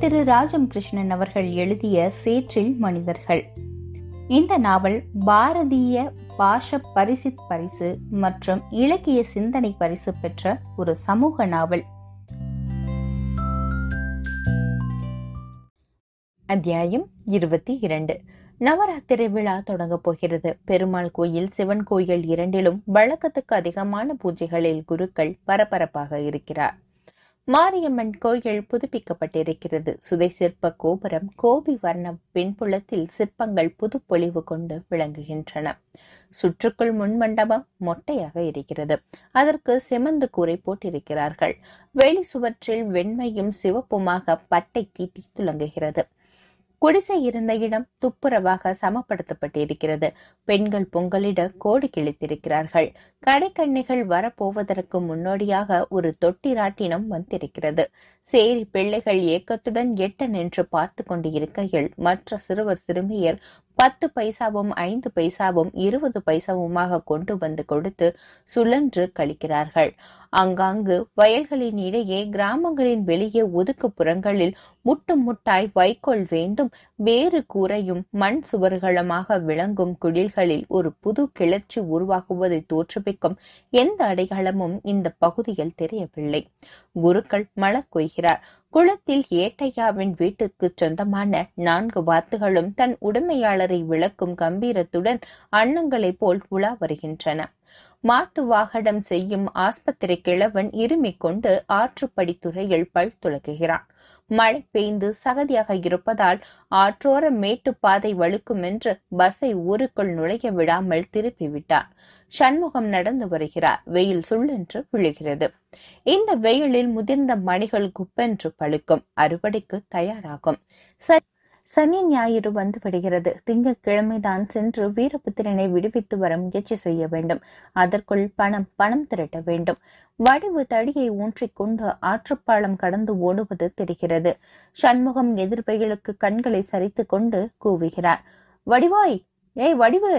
திரு ராஜம் கிருஷ்ணன் அவர்கள் எழுதிய சேற்றில் மனிதர்கள். இந்த நாவல் பாரதிய பாஷ பரிசித் பரிசு மற்றும் இலக்கிய சிந்தனை பரிசு பெற்ற ஒரு சமூக நாவல். அத்தியாயம் இருபத்தி இரண்டு. நவராத்திரி விழா தொடங்கப் போகிறது. பெருமாள் கோயில் சிவன் கோயில் இரண்டிலும் வழக்கத்துக்கு அதிகமான பூஜைகளில் குருக்கள் பரபரப்பாக இருக்கிறார். மாரியம்மன் கோயில் புதுப்பிக்கப்பட்டிருக்கிறது. சுதை சிற்ப கோபுரம் கோபி வர்ண பின்புலத்தில் சிற்பங்கள் புதுப்பொலிவு கொண்டு விளங்குகின்றன. சுற்றுக்குள் முன்மண்டபம் மொட்டையாக இருக்கிறது. அதற்கு செமந்து கூரை போட்டிருக்கிறார்கள். வெளி சுவற்றில் வெண்மையும் சிவப்புமாக பட்டை தீட்டி துலங்குகிறது. குடிசை இருந்த இடம் துப்புரவாக சமப்படுத்தப்பட்டிருக்கிறது. பெண்கள் பொங்கலிட கோடு கிழித்திருக்கிறார்கள். கடைக்கண்ணிகள் வரப்போவதற்கு முன்னோடியாக ஒரு தொட்டிராட்டினம் வந்திருக்கிறது. சேரி பிள்ளைகள் ஏக்கத்துடன் எட்ட நின்று பார்த்து கொண்டு இருக்கையில் மற்ற சிறுவர் சிறுமியர் பத்து பைசாவும் ஐந்து பைசாவும் இருபது பைசாவுமாக கொண்டு வந்து கொடுத்து சுழன்று கழிக்கிறார்கள். அங்காங்கு வயல்களின் இடையே கிராமங்களின் வெளியே ஒதுக்குப்புறங்களில் முட்டு முட்டாய் வைக்கோல் வேண்டும். வேறு கூரையும் மண் சுவர்களுமாக விளங்கும் குடில்களில் ஒரு புது கிளர்ச்சி உருவாகுவதை தோற்றுவிக்கும் எந்த அடையாளமும் இந்த பகுதியில் தெரியவில்லை. குருக்கள் மலர் கொய்கிறார். குளத்தில் ஏட்டையாவின் வீட்டுக்கு சொந்தமான நான்கு வாத்துகளும் தன் உடைமையாளரை விளக்கும் கம்பீரத்துடன் அன்னங்களைப் போல் உலா வருகின்றன. மாட்டு வாகனம் செய்யும் ஆஸ்பத்திரி கிழவன் இருமிக் கொண்டு ஆற்றுப்படி துறையில் பல் துலக்குகிறான். மழை பெய்ந்து சகதியாக இருப்பதால் ஆற்றோர மேட்டு பாதை வழுக்கும் என்று பஸ்ஸை ஊருக்குள் நுழைய விடாமல் திருப்பிவிட்டார். சண்முகம் நடந்து வருகிறார். வெயில் சுள்ளென்று விழுகிறது. இந்த வெயிலில் முதிர்ந்த மணிகள் குப்பென்று பழுக்கும். அறுவடைக்கு தயாராகும். சனி ஞாயிறு வந்து விடுகிறது திங்கட்கிழமைதான் சென்று வீரபுத்திரனை விடுவித்து வர முயற்சி செய்ய வேண்டும். அதற்குள் பணம் பணம் திரட்ட வேண்டும். வடிவு தடியை ஊன்றிக்கொண்டு ஆற்றுப்பாலம் கடந்து ஓடுவது தெரிகிறது. சண்முகம் எதிர்பைகளுக்கு கண்களை சரித்து கொண்டு கூவுகிறார். வடிவாய்! ஏய் வடிவு!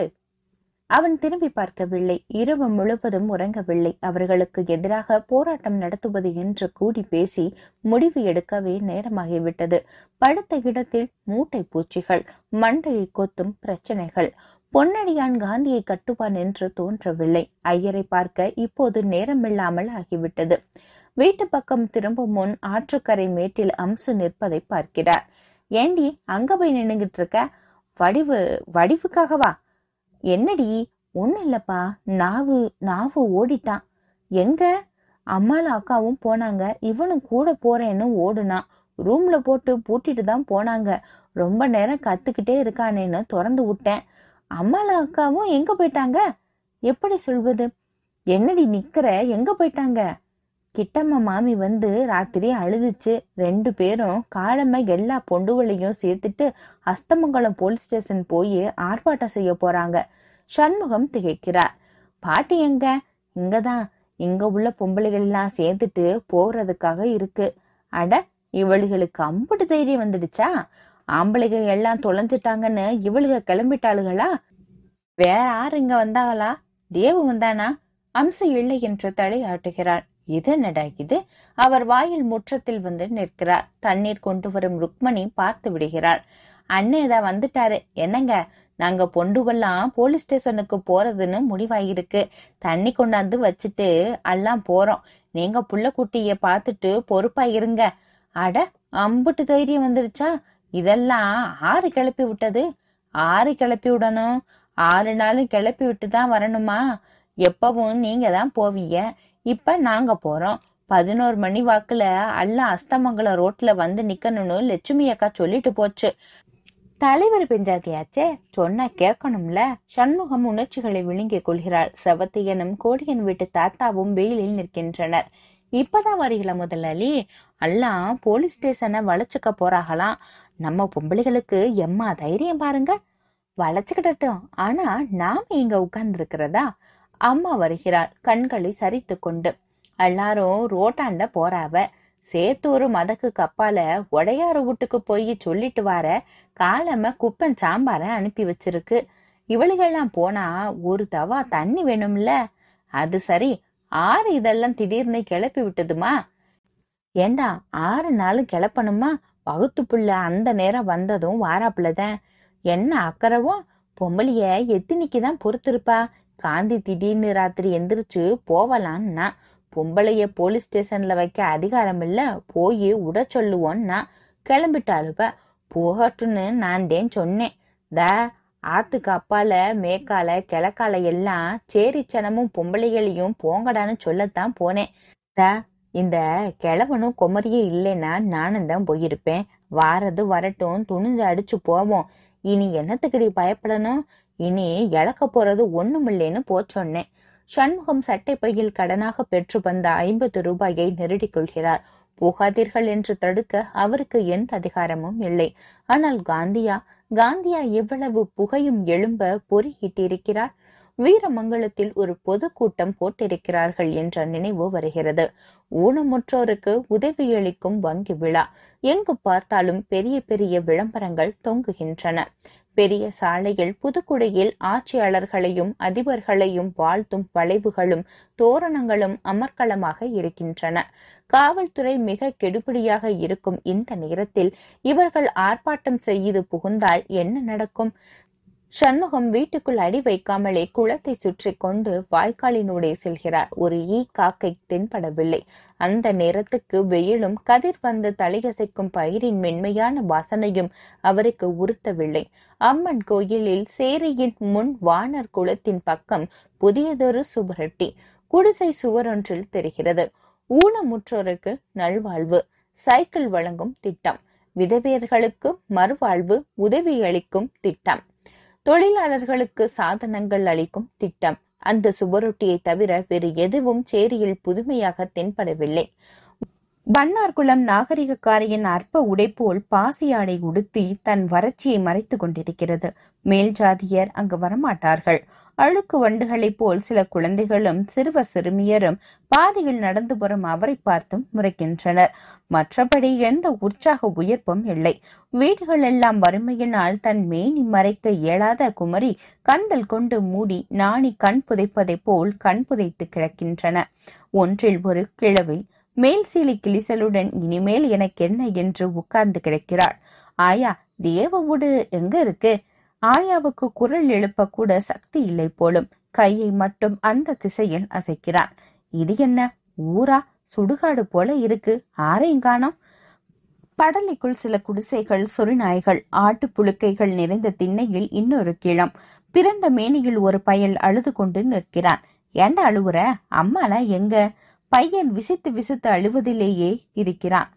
அவன் திரும்பி பார்க்கவில்லை. இரவு முழுவதும் உறங்கவில்லை. அவர்களுக்கு எதிராக போராட்டம் நடத்துவது என்று கூடி பேசி முடிவு எடுக்கவே நேரமாகிவிட்டது. படுத்த இடத்தில் மூட்டை பூச்சிகள் மண்டையை கொத்தும் பிரச்சனைகள். பொன்னடியான் காந்தியை கட்டுவான் என்று தோன்றவில்லை. ஐயரை பார்க்க இப்போது நேரமில்லாமல் ஆகிவிட்டது. வீட்டு பக்கம் திரும்பும் முன் ஆற்றுக்கரை மேட்டில் அம்சு நிற்பதை பார்க்கிறார். ஏண்டி அங்க போய் நின்னுகிட்டு இருக்க வடிவு வடிவுக்காகவா? என்னடி? ஒன்றும் இல்லப்பா. நாவு நாவு ஓடிட்டான். எங்க? அம்மாவும் அக்காவும் போனாங்க. இவனும் கூட போறேன்னு ஓடுனான். ரூம்ல போட்டு பூட்டிட்டு தான் போனாங்க. ரொம்ப நேரம் கத்துக்கிட்டே இருக்கானேன்னு திறந்து விட்டேன். அம்மாலும் அக்காவும் எங்க போயிட்டாங்க? எப்படி சொல்வது? என்னடி நிக்கிற? எங்க போயிட்டாங்க? கிட்டம்மா மாமி வந்து ராத்திரி அழுதுச்சு. ரெண்டு பேரும் காலமா எல்லா பொண்டுகளையும் சேர்த்துட்டு அஸ்தமங்கலம் போலீஸ் ஸ்டேஷன் போய் ஆர்ப்பாட்டம் செய்ய போறாங்க. சண்முகம் திகைக்கிறார். பாட்டி எங்க? இங்கதான். இங்க உள்ள பொம்பளைகள் எல்லாம் சேர்த்துட்டு போறதுக்காக இருக்கு. அட இவளுகளுக்கு அம்புட்டு தைரியம் வந்துடுச்சா? ஆம்பளைக எல்லாம் தொலைஞ்சிட்டாங்கன்னு இவளுக கிளம்பிட்டாளுகளா? வேற யார் இங்க வந்தாங்களா தேவு வந்தானா? அம்சம் இல்லை என்று தலையாட்டுகிறார். இது என்னடா இது அவர் வாயில் முற்றத்தில் வந்து நிற்கிறார். தண்ணீர் கொண்டு வரும் ருக்மணி பார்த்து விடுகிறாள். அண்ணே அண்ணேதா வந்துட்டாரு. என்னங்க? நாங்க பொண்டுகள்லாம் போலீஸ் ஸ்டேஷனுக்கு போறதுன்னு முடிவாயிருக்கு. தண்ணி கொண்டாந்து வச்சுட்டு எல்லாம் போறோம். நீங்க புள்ள குட்டிய பார்த்துட்டு பொறுப்பா இருங்க. அட அம்புட்டு தைரியம் வந்துருச்சா? இதெல்லாம் ஆறு கிளப்பி விட்டது. ஆறு கிளப்பி விடணும். ஆறு நாளும் கிளப்பி விட்டு தான் வரணுமா? எப்பவும் நீங்க தான் போவீங்க. இப்ப நாங்க போறோம். பதினோரு மணி வாக்குல எல்லாம் அஸ்தமங்கலம் ரோட்ல வந்து நிக்கணும்னு லட்சுமி அக்கா சொல்லிட்டு போச்சு. தலைவர் பெஞ்சாதியாச்சே? சொன்னா கேட்கணும்ல. சண்முகம் உணர்ச்சிகளை விழுங்கிக் கொள்கிறாள். செவத்தியனும் கோடியன் வீட்டு தாத்தாவும் வெயிலில் நிற்கின்றனர். இப்பதான் வருகிற முதலாளி எல்லாம் போலீஸ் ஸ்டேஷனை வளைச்சுக்க போறாகலாம் நம்ம பொம்பளைகளுக்கு எம்மா தைரியம் பாருங்க. வளைச்சுக்கிடட்டும். ஆனா நாம இங்க உட்கார்ந்து இருக்கிறதா அம்மா வருகிறாள். கண்களை சரித்து கொண்டு எல்லாரும் ரோட்டாண்ட போறாவ சேத்தூர் மதக்கு கப்பால உடையாறு வீட்டுக்கு போய் சொல்லிட்டு வர. காலம குப்பன் சாம்பார அனுப்பி வச்சிருக்கு. இவளுகெல்லாம் போனா ஒரு தவா தண்ணி வேணும்ல. அது சரி ஆறு இதெல்லாம் திடீர்னு கிளப்பி விட்டதுமா? ஏண்டா ஆறு நாளும் கிளப்பணுமா? வகுத்து புள்ள அந்த நேரம் வந்ததும் வாராப்புலதான். என்ன அக்கறவோ? பொம்பளைய எத்தினிக்கு தான் பொறுத்திருப்பா. காந்தி திடீர்னு ராத்திரி எந்திரிச்சு போவலான்னா பொம்பளைய போலீஸ் ஸ்டேஷன்ல வைக்க அதிகாரம் இல்ல போய் உட சொல்லுவோன்னா கிளம்பிட்டாளுவ போகட்டுன்னு நான் தேன் சொன்னேன். த ஆத்துக்கு அப்பால மேக்கால கிழக்கால எல்லாம் சேரிச்சனமும் பொம்பளைகளையும் போங்கடான்னு சொல்லத்தான் போனேன். த இந்த கிழவனும் குமரியே இல்லைன்னா நானும் தான் போயிருப்பேன். வாரது வரட்டும் துணிஞ்சு அடிச்சு போவோம். இனி என்னத்துக்கடி பயப்படணும்? இனி இழக்க போறது ஒண்ணுமில்லைன்னு போச்சொன்னேன் சண்முகம் சட்டை பையில் கடனாக பெற்று வந்த ஐம்பது ரூபாயை நெருடிக் கொள்கிறார். போகாதீர்கள் என்று தடுக்க அவருக்கு எந்த அதிகாரமும் இல்லை. ஆனால் காந்தியா காந்தியா இவ்வளவு புகையும் எழும்ப பொறியிட்டிருக்கிறார் வீரமங்கலத்தில் ஒரு பொதுக்கூட்டம் போட்டிருக்கிறார்கள் என்ற நினைவு வருகிறது. ஊனமுற்றோருக்கு உதவியளிக்கும் வங்கி விழா. எங்கு பார்த்தாலும் பெரிய பெரிய விளம்பரங்கள் தொங்குகின்றன. பெரிய சாலையில் புதுக்குடியில் ஆட்சியாளர்களையும் அதிபர்களையும் வாழ்த்தும் வளைவுகளும் தோரணங்களும் அமர்க்களமாக இருக்கின்றன. காவல்துறை மிக கெடுபிடியாக இருக்கும் இந்த நேரத்தில் இவர்கள் ஆர்ப்பாட்டம் செய்து புகுந்தால் என்ன நடக்கும்? சண்முகம் வீட்டுக்குள் அடி வைக்காமலே குளத்தை சுற்றி கொண்டு வாய்க்காலினூடே செல்கிறார். ஒரு ஈ காக்கை தென்படவில்லை. அந்த நேரத்துக்கு வெயிலும் கதிர் வந்து தலையசைக்கும் பயிரின் மென்மையான வாசனையும் அவருக்கு உறுத்தவில்லை. அம்மன் கோயிலில் சேரியின் முன் வானர் குளத்தின் பக்கம் புதியதொரு சுவரொட்டி குடிசை சுவரொன்றில் தெரிகிறது. ஊனமுற்றோருக்கு நல்வாழ்வு சைக்கிள் வழங்கும் திட்டம் விதவியர்களுக்கு மறுவாழ்வு உதவியளிக்கும் திட்டம். தொழிலாளர்களுக்கு சாதனங்கள் அளிக்கும் திட்டம். அந்த சுவரொட்டியை தவிர வேறு எதுவும் சேரியில் புதுமையாக தென்படவில்லை. வண்ணார்குளம் நாகரிகக்காரியின் அற்ப உடைப்போல் பாசியாடை உடுத்தி தன் வறட்சியை மறைத்துக் கொண்டிருக்கிறது. மேல் ஜாதியர் அங்கு வரமாட்டார்கள். அழுக்கு வண்டுகளைப் போல் சில குழந்தைகளும் சிறுவ சிறுமியரும் பாதையில் நடந்து வரும் அவரை பார்த்தும் முறைக்கின்றனர். மற்றபடி எந்த உற்சாக உயர்ப்பும் இல்லை. வீடுகள் எல்லாம் வறுமையினால் தன் மேனி மறைக்க இயலாத குமரி கந்தல் கொண்டு மூடி நாணி கண் புதைப்பதைப் போல் கண் புதைத்து கிடக்கின்றன. ஒன்றில் ஒரு கிழவி மேல் சீலை கிளிசலுடன் இனிமேல் எனக்கென்ன என்று உட்கார்ந்து கிடக்கிறாள். ஆயா தேவவுடு எங்க இருக்கு? ஆயாவுக்கு குரல் எழுப்ப கூட சக்தி இல்லை போலும் கையை மட்டும் அந்த திசையில் அசைக்கிறான். இது என்ன? ஊரா? சுடுகாடு போல இருக்கு. ஆரையும் காணோம். படலைக்குள் சில குடிசைகள் சொறிநாய்கள் ஆட்டு புழுக்கைகள் நிறைந்த திண்ணையில் இன்னொரு கிளம் பிறந்த மேனியில் ஒரு பயல் அழுது கொண்டு நிற்கிறான். ஏண்டா அழுவுற? அம்மாலாம் எங்க? பையன் விசித்து விசித்து அழுவதிலேயே இருக்கிறான்.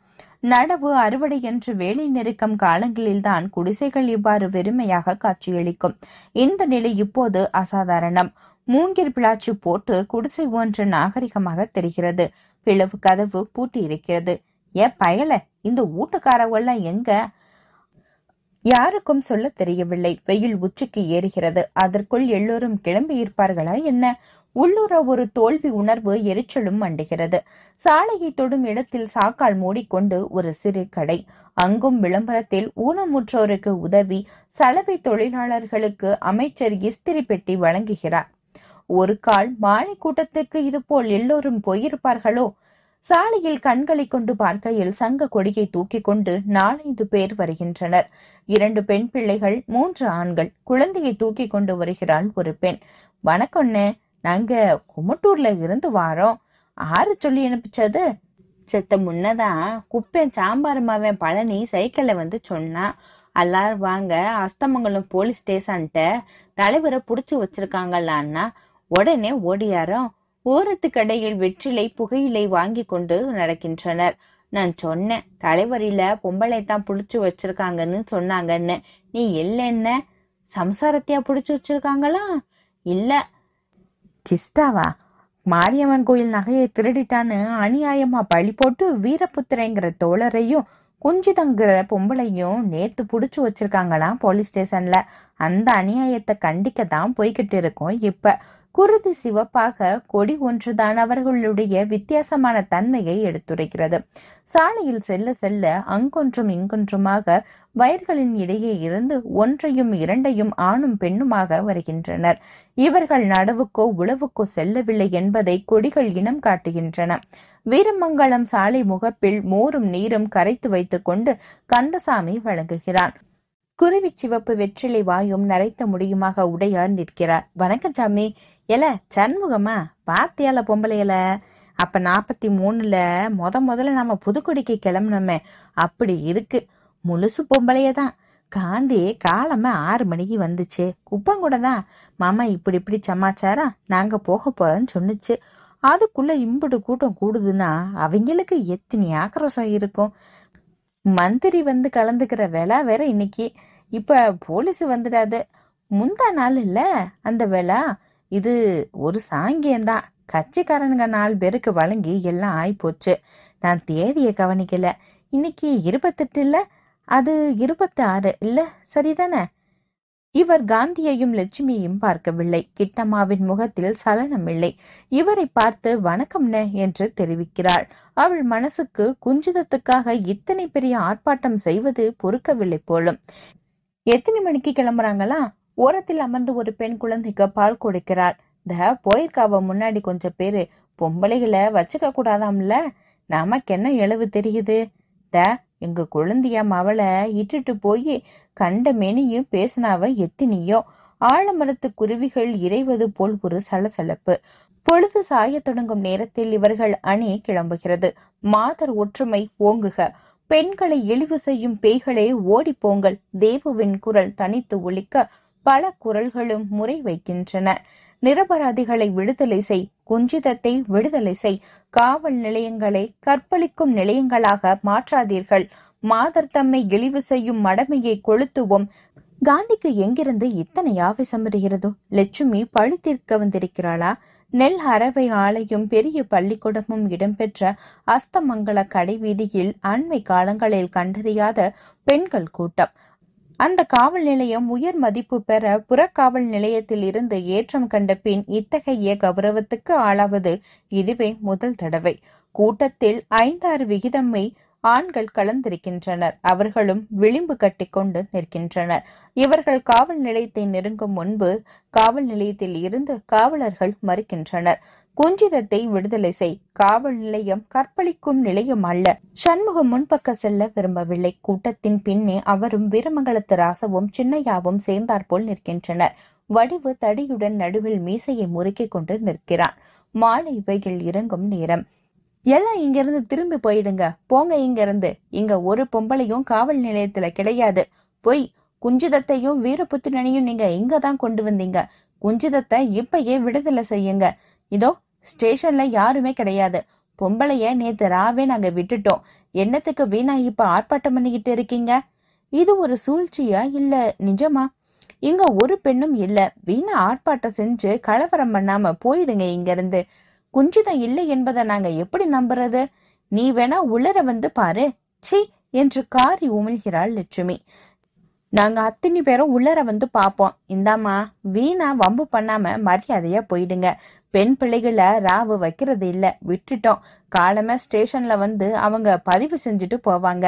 நடவு அறுவடை என்று வேலை நெருக்கம் காலங்களில்தான் குடிசைகள் இவ்வாறு வெறுமையாக காட்சியளிக்கும். இந்த நிலை இப்போது அசாதாரணம். மூங்கில் பிளாச்சி போட்டு குடிசை ஒன்று நாகரிகமாக தெரிகிறது. பிளவு கதவு பூட்டி இருக்கிறது. ஏ பயல இந்த ஊட்டுக்காரவெல்லாம் எங்க? யாருக்கும் சொல்ல தெரியவில்லை. வெயில் உச்சிக்கு ஏறுகிறது. அதற்குள் எல்லோரும் கிளம்பி இருப்பார்களா என்ன? உள்ளுற ஒரு தோல்வி உணர்வு எரிச்சலும் மண்டுகிறது. சாலையை தொடும் இடத்தில் சாக்கால் மூடிக்கொண்டு ஒரு சிறு கடை. அங்கும் விளம்பரத்தில் ஊனமுற்றோருக்கு உதவி சலவை தொழிலாளர்களுக்கு அமைச்சர் இஸ்திரி பெட்டி வழங்குகிறார். ஒரு கால் மாலை கூட்டத்துக்கு இதுபோல் எல்லோரும் போயிருப்பார்களோ? சாலையில் கண்களை கொண்டு பார்க்கையில் சங்க கொடியை தூக்கி கொண்டு நாலைந்து பேர் வருகின்றனர். இரண்டு பெண் பிள்ளைகள் மூன்று ஆண்கள். குழந்தையை தூக்கி கொண்டு வருகிறாள் ஒரு பெண். வணக்கம்னு நாங்க குமட்டூர்ல இருந்து வாரோம். ஆறு சொல்லி அனுப்பிச்சது. செத்த முன்னதான் குப்பேன் சாம்பார் மாவன் பழனி சைக்கிளில் வந்து சொன்னான் எல்லாரும் வாங்க அஸ்தமங்கலம் போலீஸ் ஸ்டேஷன்ட்ட தலைவரை பிடிச்சி வச்சிருக்காங்களான்னா உடனே ஓடியாரோம். ஓரத்து கடையில் வெற்றிலை புகையிலை வாங்கி கொண்டு நடக்கின்றனர். நான் சொன்னேன் தலைவரில பொம்பளை தான் புடிச்சு வச்சிருக்காங்கன்னு சொன்னாங்கன்னு. நீ இல்லைன்ன சம்சாரத்தையா புடிச்சு வச்சிருக்காங்களா? இல்லை கிஸ்தாவா? மாரியம்மன் கோயில் நகையை திருடிட்டான்னு அநியாயமா பழி போட்டு வீரபுத்திரங்கிற தோழரையும் குஞ்சிதங்கிற பொம்பளையும் நேத்து புடிச்சு வச்சிருக்காங்களாம் போலீஸ் ஸ்டேஷன்ல. அந்த அநியாயத்தை கண்டிக்க தான் போய்கிட்டு இருக்கோம் இப்ப. குருதி சிவப்பாக கொடி ஒன்றுதான் அவர்களுடைய வித்தியாசமான தன்மையை எடுத்துரைக்கிறது. சாலையில் செல்ல செல்ல அங்கொன்றும் இங்கொன்றுமாக வயர்களின் இடையே இருந்து ஒன்றையும் இரண்டையும் ஆணும் பெண்ணுமாக வருகின்றனர். இவர்கள் நடவுக்கோ உழவுக்கோ செல்லவில்லை என்பதை கொடிகள் இனம் காட்டுகின்றன. வீரமங்கலம் சாலை முகப்பில் மோரும் நீரும் கரைத்து வைத்துக் கொண்டு கந்தசாமி வழங்குகிறான் குருவி சிவப்பு வெற்றிலை வாயும் நரைத்த முடியுமாக உடையார் நிற்கிறார். வணக்கம் சாமி. எல சண்முகமா? பாத்தியால பொம்பளையல? அப்ப நாப்பத்தி மூணுல முத முதல்ல நம்ம புதுக்குடிக்கு கிளம்பணுமே அப்படி இருக்கு. முழுசு பொம்பளைய தான். காந்தி காலமா ஆறு மணிக்கு வந்துச்சு. குப்பங்கூட தான். மாமா இப்படி இப்படி சமாச்சாரம் நாங்க போக போறோம்னு சொன்னுச்சு. அதுக்குள்ள இம்புட்டு கூட்டம் கூடுதுன்னா அவங்களுக்கு எத்தனை ஆக்ரோஷம் இருக்கும். மந்திரி வந்து கலந்துக்கிற விழா வேற இன்னைக்கு. இப்ப போலீஸ் வந்துடாது. முந்தா நாள் இல்ல. அந்த விழா இது ஒரு சாங்கியம்தான் கட்சிக்காரனுங்க நாலு பேருக்கு வழங்கி எல்லாம் ஆயிப்போச்சு. நான் தேதியை கவனிக்கல. இன்னைக்கு இருபத்தெட்டு இல்லை. அது இருபத்தி ஆறு இல்ல சரிதானே? இவர் காந்தியையும் லட்சுமியையும் பார்க்கவில்லை. கிட்டம்மாவின் முகத்தில் சலனம் இல்லை இவரை பார்த்து வணக்கம்ன என்று தெரிவிக்கிறாள். அவள் மனசுக்கு குஞ்சிதத்துக்காக இத்தனை பெரிய ஆர்ப்பாட்டம் செய்வது பொறுக்கவில்லை போலும். எத்தனை மணிக்கு கிளம்புறாங்களா? ஓரத்தில் அமர்ந்து ஒரு பெண் குழந்தைக்கு பால் கொடுக்கிறாள். த போயிருக்காவ முன்னாடி கொஞ்சம் பேரு. பொம்பளைகளை வச்சுக்க கூடாதாம்ல? நமக்கு என்ன எழுவு தெரியுது? த எங்க குழந்தைய மவளை இட்டுட்டு போய் கண்ட மெனியும் பேசினாவ எத்தினியோ? ஆழமரத்து குருவிகள் இறைவது போல் ஒரு சலசலப்பு. பொழுது சாய தொடங்கும் நேரத்தில் இவர்கள் அணி கிளம்புகிறது. மாதர் ஒற்றுமை ஓங்குக. பெண்களை இழிவு செய்யும் பேய்களே ஓடிப்போங்கள் தேவுவின் குரல் தனித்து ஒழிக்க பல குரல்களும் முறை வைக்கின்றன. நிரபராதிகளை விடுதலை செய் குஞ்சிதத்தை விடுதலை செய். காவல் நிலையங்களை கற்பழிக்கும் நிலையங்களாக மாற்றாதீர்கள். மாதர் தம்மை இழிவு செய்யும் மடமையை கொளுத்துவோம். காந்திக்கு எங்கிருந்து இத்தனை ஆவேசம் வருகிறதோ? லட்சுமி பழி தீர்க்க வந்திருக்கிறாளா? நெல் அரவை ஆலையும் பெரிய பள்ளிக்கூடமும் இடம்பெற்ற அஸ்தமங்கல கடைவீதியில் அண்மை காலங்களில் கண்டறியாத பெண்கள் கூட்டம். அந்த காவல் நிலையம் உயர் மதிப்பு பெற புறக்காவல் நிலையத்தில் இருந்து ஏற்றம் கண்ட பின் இத்தகைய கௌரவத்துக்கு ஆளாவது இதுவே முதல் தடவை. கூட்டத்தில் ஐந்தாறு விகிதமை ஆண்கள் கலந்திருக்கின்றனர். அவர்களும் விளிம்பு கட்டிக்கொண்டு நிற்கின்றனர். இவர்கள் காவல் நிலையத்தை நெருங்கும் முன்பு காவல் நிலையத்தில் இருந்து காவலர்கள் மறுக்கின்றனர். குஞ்சிதத்தை விடுதலை செய். காவல் நிலையம் கற்பழிக்கும் நிலையம் அல்ல. சண்முகம் முன்பக்க செல்ல விரும்பவில்லை. கூட்டத்தின் பின்னே அவரும் வீரமங்கலத்து ராசவும் சின்னையாவும் சேர்ந்தாற்போல் நிற்கின்றனர். வடிவு தடியுடன் நடுவில் மீசையை முறுக்கிக் கொண்டு நிற்கிறான். மாலை வெயில் இறங்கும் நேரம். எல்லாம் இங்கிருந்து திரும்பி போயிடுங்க. போங்க இங்கிருந்து. இங்க ஒரு பொம்பளையும் காவல் நிலையத்துல கிடையாது. பொய் குஞ்சிதத்தையும் வீரபுத்திரனையும் நீங்க இங்க தான் கொண்டு வந்தீங்க. குஞ்சிதத்தை இப்பயே விடுதலை செய்யுங்க. இதோ ஸ்டேஷன்ல யாருமே கிடையாது. பொம்பளைய நேத்து ராவே நாங்க விட்டுட்டோம். என்னத்துக்கு வீணா இப்ப ஆர்ப்பாட்டம் பண்ணிக்கிட்டு இருக்கீங்க? இது ஒரு சூழ்ச்சியா இல்ல நிஜமா? இங்க ஒரு பெண்ணும் இல்ல. வீணா ஆர்ப்பாட்டம் செஞ்சு கலவரம் பண்ணாம போயிடுங்க இங்க இருந்து குஞ்சிதம் இல்லை என்பதை நாங்க எப்படி நம்புறது? நீ வேணா உள்ளர வந்து பாரு. சி என்று காரி உமிழ்கிறாள் லட்சுமி. நாங்க அத்தனை பேரும் உள்ளர வந்து பாப்போம். இந்தாம்மா வீணா வம்பு பண்ணாம மரியாதையா போயிடுங்க. பெண் பிள்ளைகளை ராவு வைக்கிறது இல்ல விட்டுட்டோம். காலமே ஸ்டேஷன்ல வந்து அவங்க பதிவு செஞ்சுட்டு போவாங்க.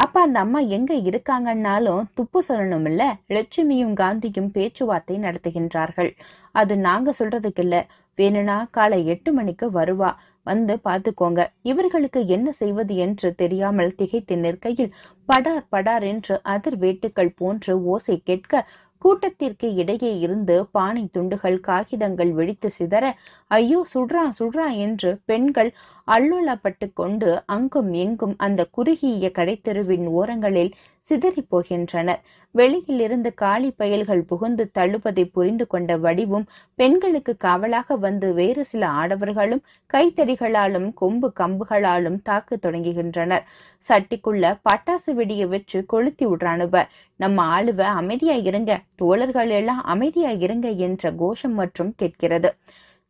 அப்ப அந்த அம்மா எங்க இருக்காங்கன்னாலும் துப்பு சொல்லணும் இல்ல லட்சுமியும் காந்தியும் பேச்சுவார்த்தை நடத்துகின்றார்கள். அது நாங்க சொல்றதுக்கு இல்ல. வேணும்னா காலை எட்டு மணிக்கு வருவா. வந்து பார்த்துக்கோங்க. இவர்களுக்கு என்ன செய்வது என்று தெரியாமல் திகைத்து நிற்கையில் படார் படார் என்று அதிர் வேட்டுக்கள் போன்று ஓசை கேட்க கூட்டத்திற்கு இடையே இருந்து பானை துண்டுகள் காகிதங்கள் வெடித்து சிதற ஐயோ சுடுறா சுடுறா என்று பெண்கள் அல்லுலப்பட்டு கொண்டு அங்கும் எங்கும் அந்த குறுகிய கடைத்தெருவின் ஓரங்களில் சிதறி போகின்றனர் வெளியில் இருந்து காளி பயல்கள் புகுந்து தள்ளுவதை புரிந்து கொண்ட வடிவும் பெண்களுக்கு காவலாக வந்து வேறு சில ஆடவர்களும் கைத்தடிகளாலும் கொம்பு கம்புகளாலும் தாக்க தொடங்குகின்றனர். சட்டிக்குள்ள பட்டாசு வெடிய வச்சு கொளுத்தி விடுறானுவ. நம்ம ஆளுவ அமைதியா இருங்க. தோழர்கள் எல்லாம் அமைதியா இருங்க என்ற கோஷம் மற்றும் கேட்கிறது.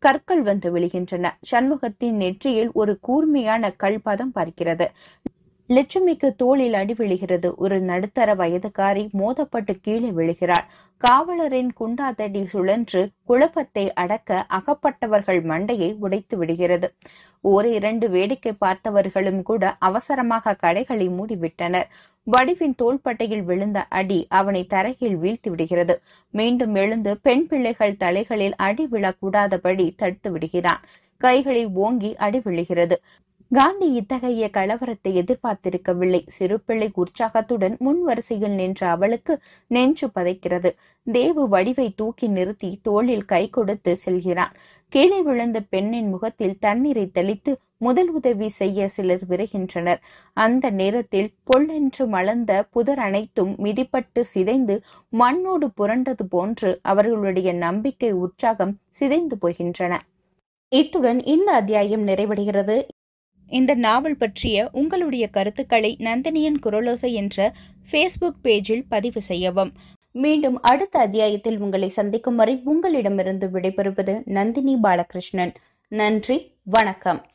கற்கள் வந்து விழுகின்றன. சண்முகத்தின் நெற்றியில் ஒரு கூர்மையான கல் பதம் பார்க்கிறது லட்சுமிக்கு தோளில் அடி விழுகிறது. ஒரு நடுத்தர வயதுக்காரி மோதப்பட்டு கீழே விழுகிறாள். காவலரின் குண்டாதடி சுழன்று குழப்பத்தை அடக்க அகப்பட்டவர்கள் மண்டையை உடைத்து விடுகிறது. ஓர் இரண்டு வேடிக்கை பார்த்தவர்களும் கூட அவசரமாக கடைகளை மூடிவிட்டனர். வடிவின் தோள்பட்டையில் விழுந்த அடி அவனை தரையில் வீழ்த்தி விடுகிறது. மீண்டும் எழுந்து பெண் பிள்ளைகள் தலைகளில் அடி விழக்கூடாதபடி தடுத்து விடுகிறான். கைகளை ஓங்கி அடி விழுகிறது. காந்தி இத்தகைய கலவரத்தை எதிர்பார்த்திருக்கவில்லை. சிறுபிள்ளை உற்சாகத்துடன் முன் வரிசையில் நின்ற அவளுக்கு நெஞ்சு பதைக்கிறது. தேவு வடிவை தூக்கி நிறுத்தி தோளில் கை கொடுத்து செல்கிறான். கீழே விழுந்த பெண்ணின் முகத்தில் தண்ணீரை தெளித்து முதல் உதவி செய்ய சிலர் விரைகின்றனர். அந்த நேரத்தில் பொல்லென்று மலர்ந்த புதர் அனைத்தும் மிதிப்பட்டு சிதைந்து மண்ணோடு புரண்டது போன்று அவர்களுடைய நம்பிக்கை உற்சாகம் சிதைந்து போகின்றன. இத்துடன் இந்த அத்தியாயம் நிறைவடைகிறது. இந்த நாவல் பற்றிய உங்களுடைய கருத்துக்களை நந்தினியின் குரலோசை என்ற ஃபேஸ்புக் பேஜில் பதிவு செய்யவும். மீண்டும் அடுத்த அத்தியாயத்தில் உங்களை சந்திக்கும் வரை உங்களிடமிருந்து விடைபெறுவது நந்தினி பாலகிருஷ்ணன். நன்றி வணக்கம்.